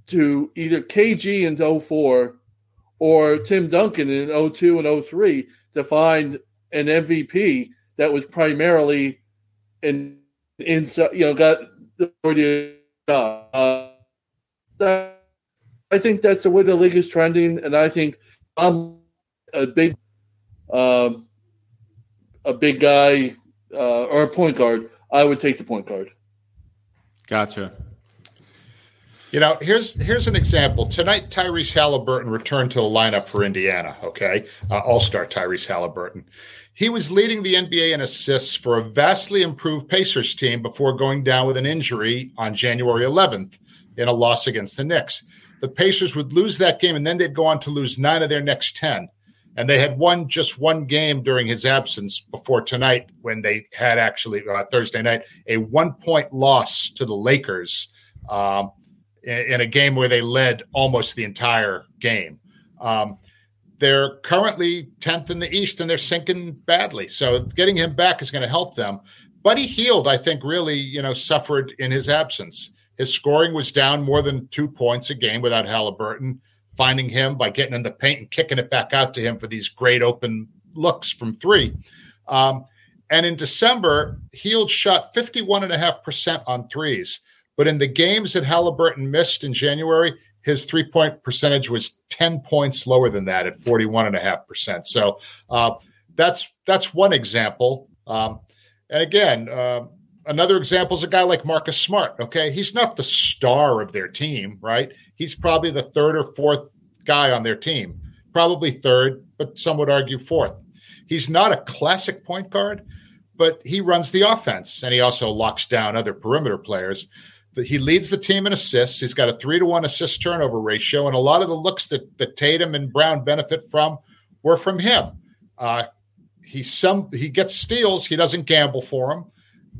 to either KG in 04 or Tim Duncan in 02 and 03 to find an MVP that was primarily in inside, you know, got the uh, I think that's the way the league is trending, and I think I'm a big, um, a big guy uh, or a point guard. I would take the point guard. Gotcha. You know, here's here's an example. Tonight, Tyrese Halliburton returned to the lineup for Indiana. Okay, uh, All Star Tyrese Halliburton. He was leading the NBA in assists for a vastly improved Pacers team before going down with an injury on January 11th in a loss against the Knicks the Pacers would lose that game, and then they'd go on to lose nine of their next 10. And they had won just one game during his absence before tonight, when they had actually, uh, Thursday night, a one point loss to the Lakers um, in, a game where they led almost the entire game. Um, they're currently 10th in the East and they're sinking badly. So getting him back is going to help them. Buddy Hield, I think, really, you know, suffered in his absence. His scoring was down more than two points a game without Halliburton. Finding him by getting in the paint and kicking it back out to him for these great open looks from three. Um, and in December, Hield shot 51.5% on threes. But in the games that Halliburton missed in January, his three point percentage was 10 points lower than that at 41.5%. So uh, that's that's one example. Um, and again, uh, another example is a guy like Marcus Smart. Okay. He's not the star of their team, right? He's probably the third or fourth guy on their team, probably third, but some would argue fourth. He's not a classic point guard, but he runs the offense and he also locks down other perimeter players. He leads the team in assists. He's got a three to one assist turnover ratio, and a lot of the looks that, that Tatum and Brown benefit from were from him. Uh, he some he gets steals. He doesn't gamble for them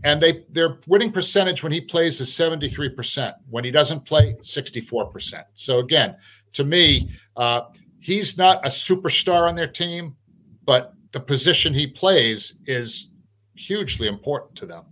and they their winning percentage when he plays is 73% when he doesn't play 64% so again to me uh, he's not a superstar on their team but the position he plays is hugely important to them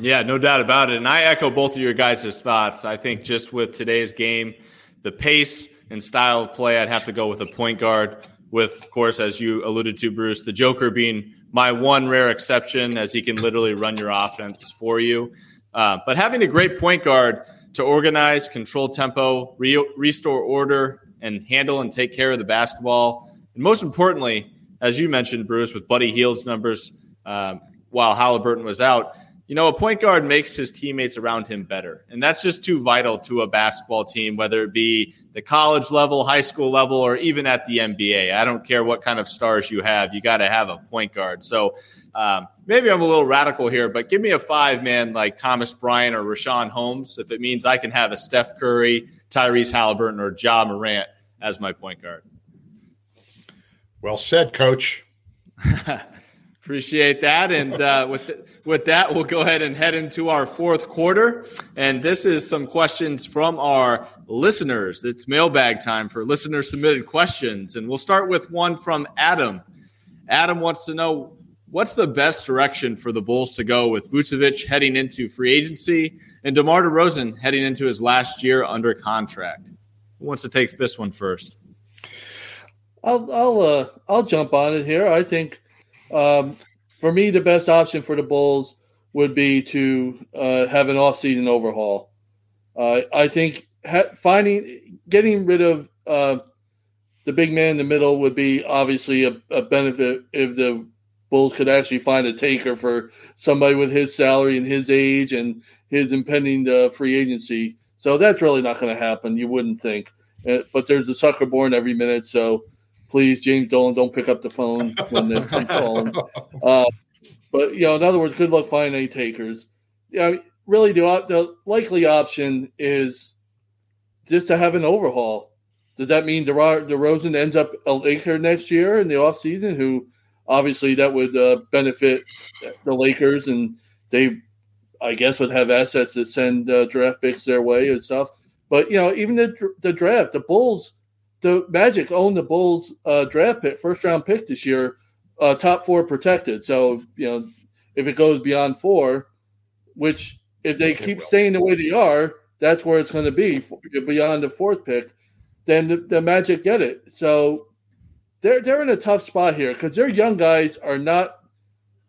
yeah no doubt about it and i echo both of your guys' thoughts i think just with today's game the pace and style of play i'd have to go with a point guard with of course as you alluded to bruce the joker being my one rare exception, as he can literally run your offense for you. Uh, but having a great point guard to organize, control tempo, re- restore order, and handle and take care of the basketball. And most importantly, as you mentioned, Bruce, with Buddy Hield's numbers um, while Halliburton was out, you know, a point guard makes his teammates around him better. And that's just too vital to a basketball team, whether it be the college level, high school level, or even at the NBA. I don't care what kind of stars you have, you got to have a point guard. So um, maybe I'm a little radical here, but give me a five man like Thomas Bryant or Richaun Holmes if it means I can have a Steph Curry, Tyrese Halliburton, or Ja Morant as my point guard. Well said, coach. Appreciate that. And uh, with with that, we'll go ahead and head into our fourth quarter. And this is some questions from our listeners. It's mailbag time for listener submitted questions, and we'll start with one from Adam. Adam wants to know what's the best direction for the Bulls to go with Vucevic heading into free agency and DeMar DeRozan heading into his last year under contract. Who wants to take this one first? I'll I'll uh, I'll jump on it here. I think um, for me, the best option for the Bulls would be to uh, have an off-season overhaul. Uh, I think ha- finding getting rid of uh, the big man in the middle would be obviously a, a, benefit if the Bulls could actually find a taker for somebody with his salary and his age and his impending uh, free agency. So that's really not going to happen. You wouldn't think. Uh, but there's a sucker born every minute, so please, James Dolan, don't pick up the phone when they're calling. Uh, but you know, in other words, good luck finding any takers. Yeah, really, the the likely option is just to have an overhaul. Does that mean DeRo- DeRozan ends up a Laker next year in the offseason? Who obviously that would uh, benefit the Lakers, and they, I guess, would have assets to send uh, draft picks their way and stuff. But you know, even the the draft, the Bulls the Magic own the Bulls uh, draft pick, first round pick this year, uh, top four protected. So you know, if it goes beyond four, which if they keep staying the way they are, that's where it's going to be beyond the fourth pick. Then the, the Magic get it. So they're they're in a tough spot here because their young guys are not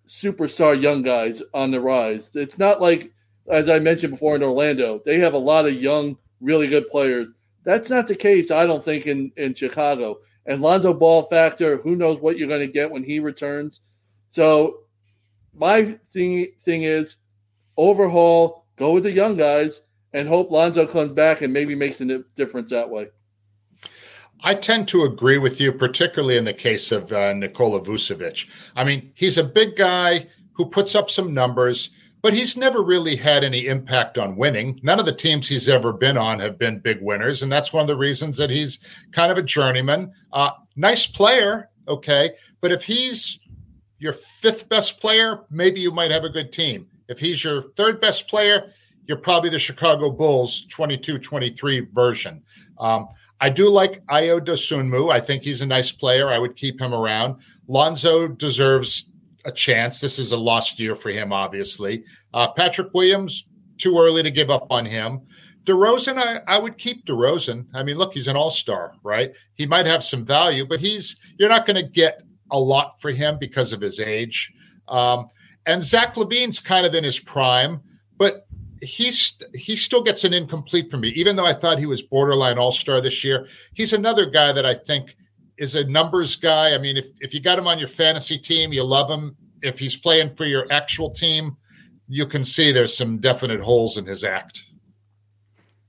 superstar young guys on the rise. It's not like as I mentioned before in Orlando, they have a lot of young, really good players that's not the case, I don't think, in, in Chicago. And Lonzo Ball factor, who knows what you're going to get when he returns. So my thing thing is overhaul, go with the young guys, and hope Lonzo comes back and maybe makes a difference that way. I tend to agree with you, particularly in the case of uh, Nikola Vucevic. I mean, he's a big guy who puts up some numbers but he's never really had any impact on winning. None of the teams he's ever been on have been big winners, and that's one of the reasons that he's kind of a journeyman. Uh, nice player, okay, but if he's your fifth best player, maybe you might have a good team. If he's your third best player, you're probably the Chicago Bulls 22 23 version. Um, I do like Ayo Dosunmu. I think he's a nice player. I would keep him around. Lonzo deserves a chance. This is a lost year for him, obviously. Uh, Patrick Williams, too early to give up on him. DeRozan, I, I would keep DeRozan. I mean, look, he's an all star, right? He might have some value, but he's you're not going to get a lot for him because of his age. Um, and Zach LaVine's kind of in his prime, but he's he still gets an incomplete from me. Even though I thought he was borderline all star this year, he's another guy that I think is a numbers guy. I mean, if, if you got him on your fantasy team, you love him. If he's playing for your actual team, you can see there's some definite holes in his act.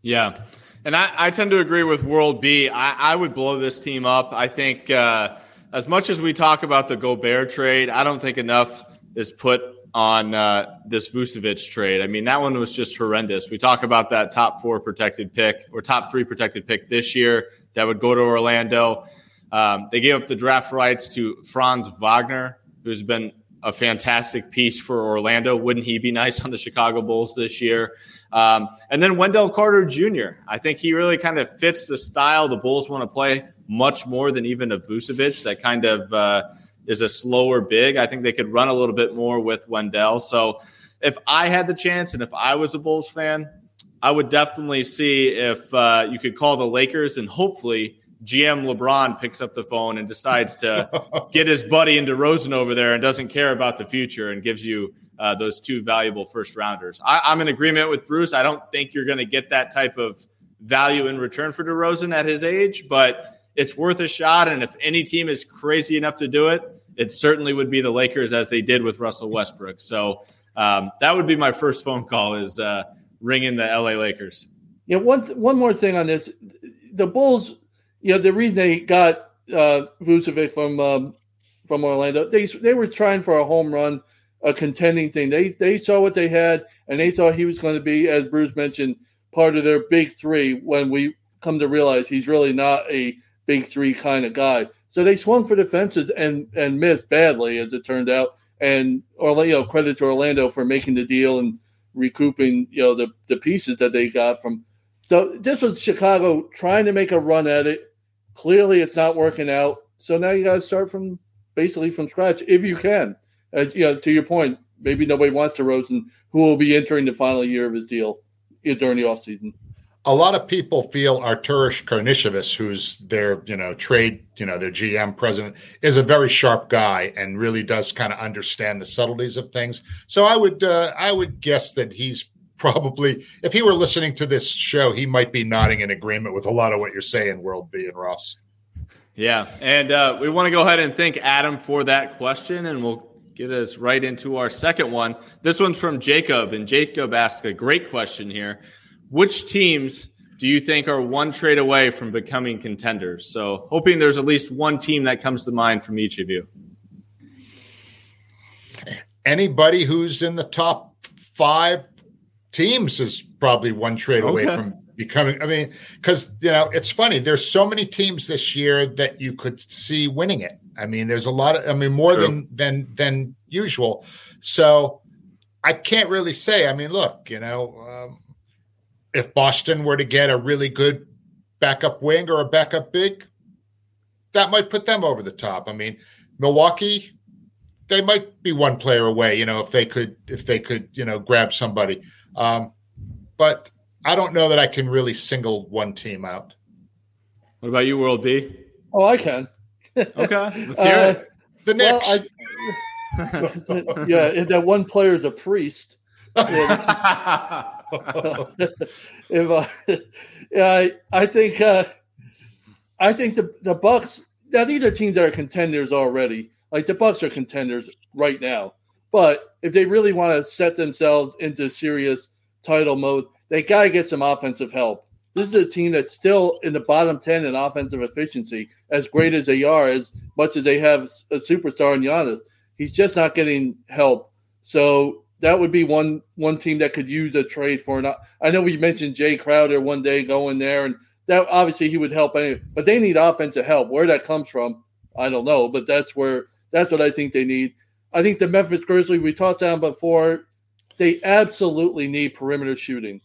Yeah. And I, I tend to agree with World B. I, I would blow this team up. I think uh, as much as we talk about the Gobert trade, I don't think enough is put on uh, this Vucevic trade. I mean, that one was just horrendous. We talk about that top four protected pick or top three protected pick this year that would go to Orlando. Um, they gave up the draft rights to Franz Wagner, who's been a fantastic piece for Orlando. Wouldn't he be nice on the Chicago Bulls this year? Um, and then Wendell Carter Jr. I think he really kind of fits the style the Bulls want to play much more than even a Vucevic that kind of uh, is a slower big. I think they could run a little bit more with Wendell. So if I had the chance and if I was a Bulls fan, I would definitely see if uh, you could call the Lakers and hopefully GM LeBron picks up the phone and decides to get his buddy DeRozan over there and doesn't care about the future and gives you uh, those two valuable first rounders. I, am in agreement with Bruce. I don't think you're going to get that type of value in return for DeRozan at his age, but it's worth a shot. And if any team is crazy enough to do it, it certainly would be the Lakers as they did with Russell Westbrook. So um, that would be my first phone call is uh, ringing the LA Lakers. Yeah, one one more thing on this, the Bulls. You know, the reason they got uh, Vucevic from um, from Orlando, they they were trying for a home run, a contending thing. They they saw what they had, and they thought he was going to be, as Bruce mentioned, part of their big three. When we come to realize he's really not a big three kind of guy. So they swung for the fences and and missed badly, as it turned out. And Orlando, credit to Orlando for making the deal and recouping, you know, the the pieces that they got from. So this was Chicago trying to make a run at it. Clearly, it's not working out. So now you got to start from basically from scratch if you can. Uh, you know, to your point, maybe nobody wants DeRozan, who will be entering the final year of his deal during the offseason a lot of people feel Arturas Karnisovas, who's their you know trade you know their GM president, is a very sharp guy and really does kind of understand the subtleties of things. So I would uh, I would guess that he's probably if he were listening to this show, he might be nodding in agreement with a lot of what you're saying, World B and Ross. Yeah, and uh, we want to go ahead and thank Adam for that question, and we'll get us right into our second one. This one's from Jacob, and Jacob asked a great question here. Which teams do you think are one trade away from becoming contenders? So, hoping there's at least one team that comes to mind from each of you. Anybody who's in the top five teams is probably one trade away okay. from becoming. I mean, because you know it's funny. There's so many teams this year that you could see winning it. I mean, there's a lot of. I mean, more True. than than than usual. So I can't really say. I mean, look, you know, um, if Boston were to get a really good backup wing or a backup big, that might put them over the top. I mean, Milwaukee, they might be one player away, you know, if they could if they could, you know, grab somebody. Um, but I don't know that I can really single one team out. What about you, World B? Oh, I can. okay, let's hear uh, it. The Knicks. Well, I, yeah, that one player is a priest. if uh, yeah, I, I think uh, I think the the Bucks. Now these are teams that are contenders already. Like the Bucks are contenders right now, but if they really want to set themselves into serious title mode, they got to get some offensive help. This is a team that's still in the bottom ten in offensive efficiency, as great as they are, as much as they have a superstar in Giannis. He's just not getting help. So that would be one one team that could use a trade for. An, I know we mentioned Jay Crowder one day going there, and that obviously he would help anyway. But they need offensive help. Where that comes from, I don't know. But that's where that's what I think they need. I think the Memphis Grizzlies we talked on before. They absolutely need perimeter shooting.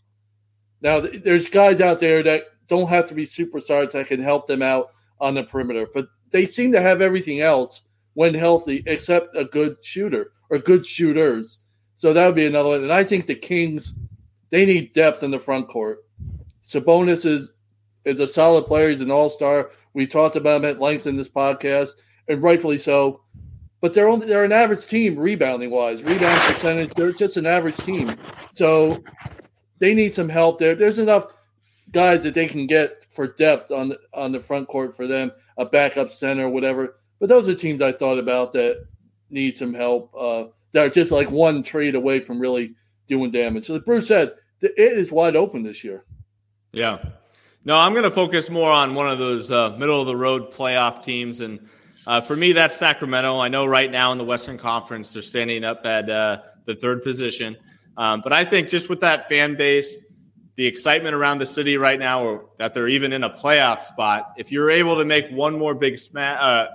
Now, there's guys out there that don't have to be superstars that can help them out on the perimeter, but they seem to have everything else when healthy except a good shooter or good shooters. So that would be another one. And I think the Kings, they need depth in the front court. Sabonis is is a solid player. He's an all star. We talked about him at length in this podcast, and rightfully so. But they're only they're an average team rebounding wise, rebound percentage. They're just an average team. So they need some help there. There's enough guys that they can get for depth on the, on the front court for them, a backup center, whatever. But those are teams I thought about that need some help. Uh, that are just like one trade away from really doing damage. So, like Bruce said, it is wide open this year. Yeah. No, I'm going to focus more on one of those uh, middle of the road playoff teams. And uh, for me, that's Sacramento. I know right now in the Western Conference, they're standing up at uh, the third position. Um, but I think just with that fan base, the excitement around the city right now, or that they're even in a playoff spot, if you're able to make one more big uh,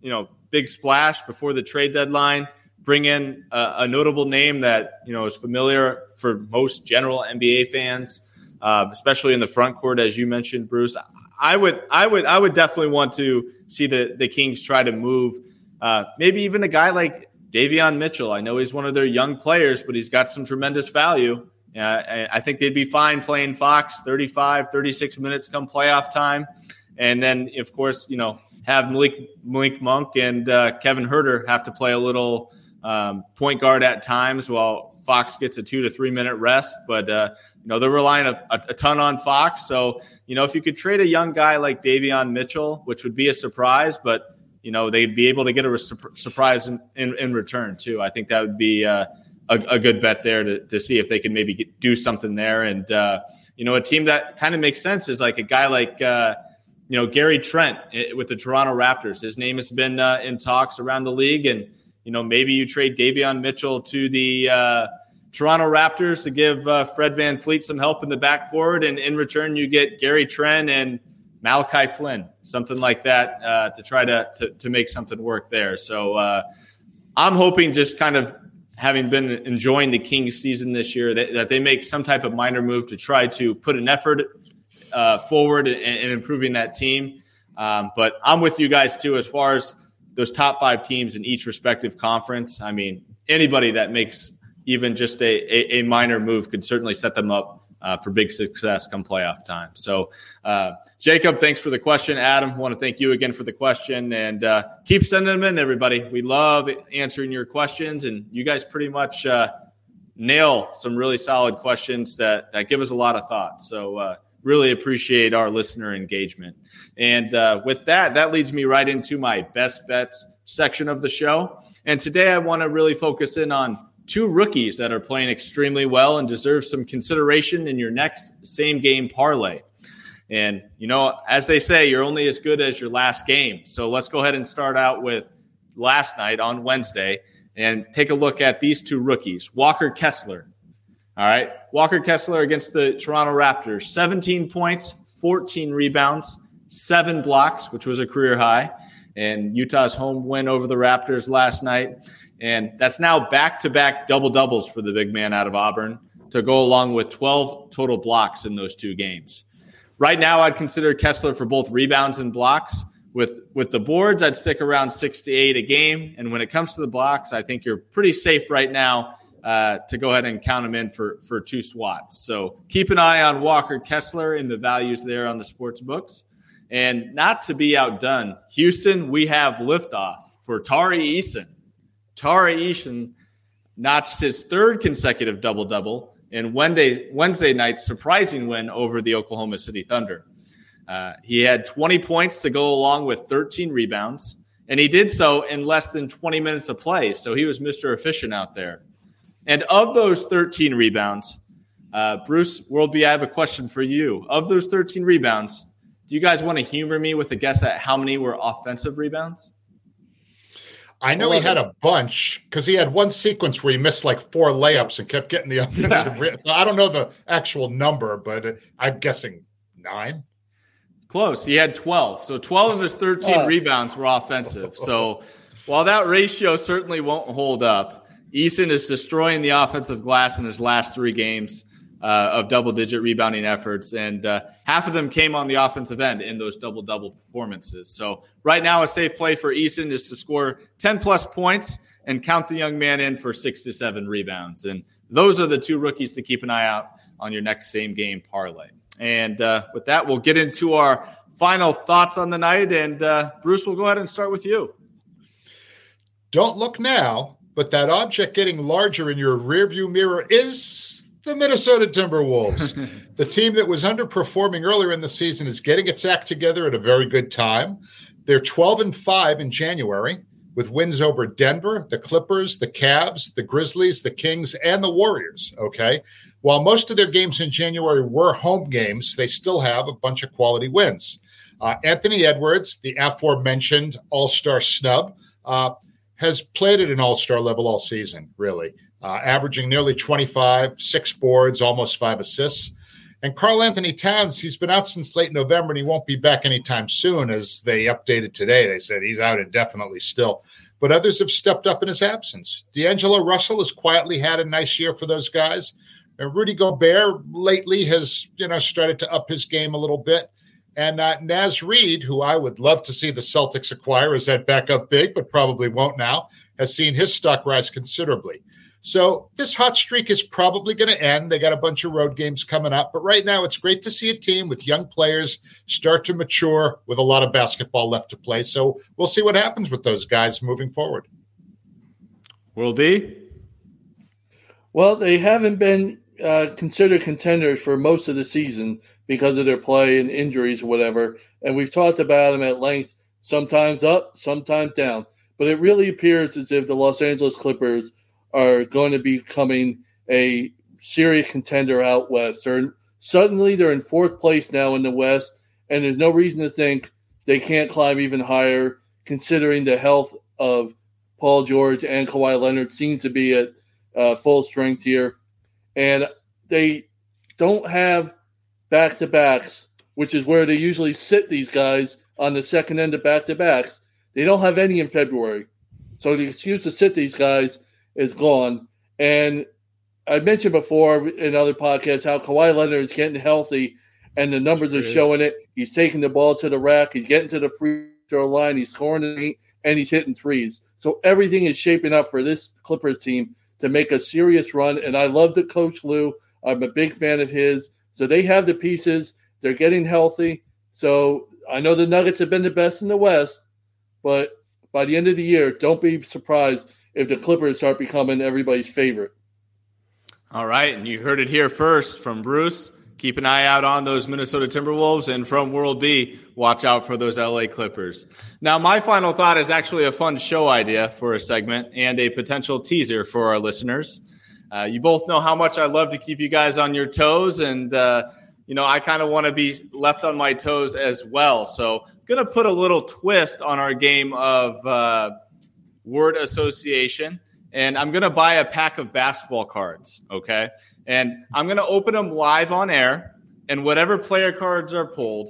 you know, big splash before the trade deadline – bring in a, a, notable name that you know is familiar for most general NBA fans, uh, especially in the front court, as you mentioned, Bruce. I would, I would, I would definitely want to see the the Kings try to move, uh, maybe even a guy like Davion Mitchell. I know he's one of their young players, but he's got some tremendous value. Uh, I think they'd be fine playing Fox 35, 36 minutes come playoff time. And then, of course, you know, have Malik, Malik Monk and uh, Kevin Huerter have to play a little um, point guard at times while Fox gets a two to three minute rest. But, uh, you know, they're relying a, a, ton on Fox. So, you know, if you could trade a young guy like Davion Mitchell, which would be a surprise, but, you know, they'd be able to get a surprise in, in, in, return, too. I think that would be uh, a, a good bet there to, to see if they can maybe get, do something there. And, uh, you know, a team that kind of makes sense is like a guy like, uh, you know, Gary Trent eh, with the Toronto Raptors. His name has been uh, in talks around the league. And, you know, maybe you trade Davion Mitchell to the uh, Toronto Raptors to give uh, Fred VanVleet some help in the backcourt. And in return, you get Gary Trent and Malachi Flynn, something like that uh, to try to, to, to, make something work there. So I'm hoping just kind of having been enjoying the Kings season this year, that, that, they make some type of minor move to try to put an effort uh, forward in, in, improving that team. Um, but I'm with you guys too as far as those top five teams in each respective conference. I mean, anybody that makes even just a, a, a minor move could certainly set them up uh, for big success come playoff time. So, uh, Jacob, thanks for the question. Adam, want to thank you again for the question and uh, keep sending them in, everybody. We love answering your questions, and you guys pretty much uh, nail some really solid questions that, that give us a lot of thought. So, uh, really appreciate our listener engagement. And uh, with that, that leads me right into my best bets section of the show. And today I want to really focus in on two rookies that are playing extremely well and deserve some consideration in your next same game parlay. And, you know, as they say, you're only as good as your last game. So let's go ahead and start out with last night on Wednesday and take a look at these two rookies Walker Kessler. All right. Walker Kessler against the Toronto Raptors 17 points, 14 rebounds, seven blocks, which was a career high, and Utah's home win over the Raptors last night. And that's now back to back double doubles for the big man out of Auburn to go along with 12 total blocks in those two games. Right now, I'd consider Kessler for both rebounds and blocks. With with the boards, I'd stick around six to eight a game. And when it comes to the blocks, I think you're pretty safe right now uh, to go ahead and count them in for for two swats. So keep an eye on Walker Kessler and the values there on the sports books. And not to be outdone, Houston, we have liftoff for Tari Eason. Tari Eason notched his third consecutive double double in Wednesday, Wednesday night's surprising win over the Oklahoma City Thunder. Uh, he had 20 points to go along with 13 rebounds, and he did so in less than 20 minutes of play. So he was Mr. Efficient out there. And of those 13 rebounds, uh, Bruce World B, I have a question for you. Of those 13 rebounds, do you guys want to humor me with a guess at how many were offensive rebounds? I know he had a bunch because he had one sequence where he missed like four layups and kept getting the offensive. Yeah. So I don't know the actual number, but uh, I'm guessing nine. Close. He had 12. So 12 of his 13 rebounds were offensive. So while that ratio certainly won't hold up, Eason is destroying the offensive glass in his last three games uh, of double digit rebounding efforts. And uh, half of them came on the offensive end in those double double performances. So, right now, a safe play for Eason is to score 10 plus points and count the young man in for six to seven rebounds. And those are the two rookies to keep an eye out on your next same game parlay. And uh, with that, we'll get into our final thoughts on the night. And uh, Bruce, we'll go ahead and start with you. Don't look now, but that object getting larger in your rearview mirror is the Minnesota Timberwolves. the team that was underperforming earlier in the season is getting its act together at a very good time. They're 12 and 5 in January with wins over Denver, the Clippers, the Cavs, the Grizzlies, the Kings, and the Warriors. Okay. While most of their games in January were home games, they still have a bunch of quality wins. Uh, Anthony Edwards, the aforementioned all star snub, uh, has played at an all star level all season, really uh, averaging nearly 25, six boards, almost five assists. And Karl-Anthony Towns, he's been out since late November and he won't be back anytime soon, as they updated today. They said he's out indefinitely still. But others have stepped up in his absence. D'Angelo Russell has quietly had a nice year for those guys. And Rudy Gobert lately has, you know, started to up his game a little bit. And uh, Naz Reid, who I would love to see the Celtics acquire as that backup big, but probably won't now, has seen his stock rise considerably. So this hot streak is probably going to end. They got a bunch of road games coming up, but right now it's great to see a team with young players start to mature with a lot of basketball left to play. So we'll see what happens with those guys moving forward. World B. Well, they haven't been uh, considered contenders for most of the season because of their play and injuries or whatever. And we've talked about them at length, sometimes up, sometimes down. But it really appears as if the Los Angeles Clippers are going to be becoming a serious contender out west. They're suddenly they're in fourth place now in the West, and there's no reason to think they can't climb even higher, considering the health of Paul George and Kawhi Leonard seems to be at uh, full strength here, and they don't have back to backs, which is where they usually sit these guys on the second end of back to backs. They don't have any in February. So the excuse to sit these guys is gone. And I mentioned before in other podcasts how Kawhi Leonard is getting healthy and the numbers are showing it. He's taking the ball to the rack, he's getting to the free throw line, he's scoring the eight, and he's hitting threes. So everything is shaping up for this Clippers team to make a serious run. And I love the coach Lue. I'm a big fan of his. So they have the pieces. They're getting healthy. So I know the Nuggets have been the best in the West, but by the end of the year, don't be surprised if the Clippers start becoming everybody's favorite. All right, and you heard it here first from Bruce. Keep an eye out on those Minnesota Timberwolves, and from World B, watch out for those LA Clippers. Now, my final thought is actually a fun show idea for a segment and a potential teaser for our listeners. Uh, you both know how much I love to keep you guys on your toes, and uh, you know, I kind of want to be left on my toes as well. So, I'm going to put a little twist on our game of uh, word association, and I'm going to buy a pack of basketball cards. Okay. And I'm going to open them live on air, and whatever player cards are pulled,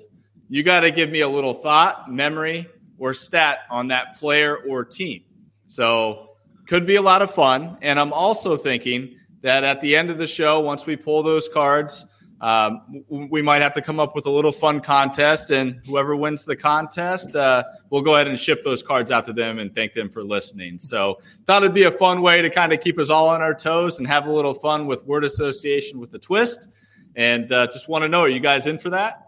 you got to give me a little thought, memory, or stat on that player or team. So, could be a lot of fun. And I'm also thinking that at the end of the show, once we pull those cards, um, we might have to come up with a little fun contest, and whoever wins the contest, uh, we'll go ahead and ship those cards out to them and thank them for listening. So, thought it'd be a fun way to kind of keep us all on our toes and have a little fun with word association with a twist. And uh, just want to know, are you guys in for that?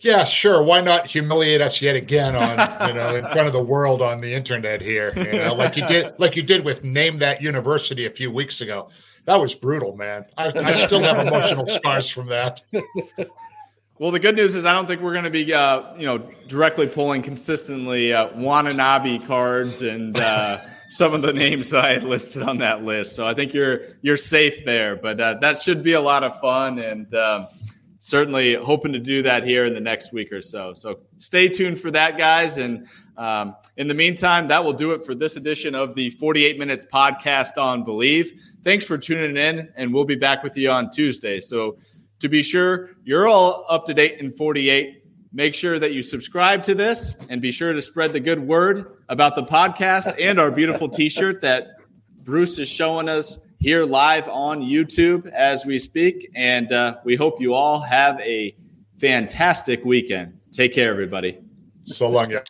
Yeah, sure. Why not humiliate us yet again on you know in front of the world on the internet here? You know, like you did, like you did with name that university a few weeks ago that was brutal, man. I, I still have emotional scars from that. Well, the good news is I don't think we're going to be, uh, you know, directly pulling consistently uh, Watanabe cards and uh, some of the names that I had listed on that list. So I think you're you're safe there. But uh, that should be a lot of fun, and um, certainly hoping to do that here in the next week or so. So stay tuned for that, guys. And um, in the meantime, that will do it for this edition of the 48 Minutes podcast on Bleav. Thanks for tuning in, and we'll be back with you on Tuesday. So, to be sure you're all up to date in 48, make sure that you subscribe to this and be sure to spread the good word about the podcast and our beautiful t shirt that Bruce is showing us here live on YouTube as we speak. And uh, we hope you all have a fantastic weekend. Take care, everybody. So long, yeah.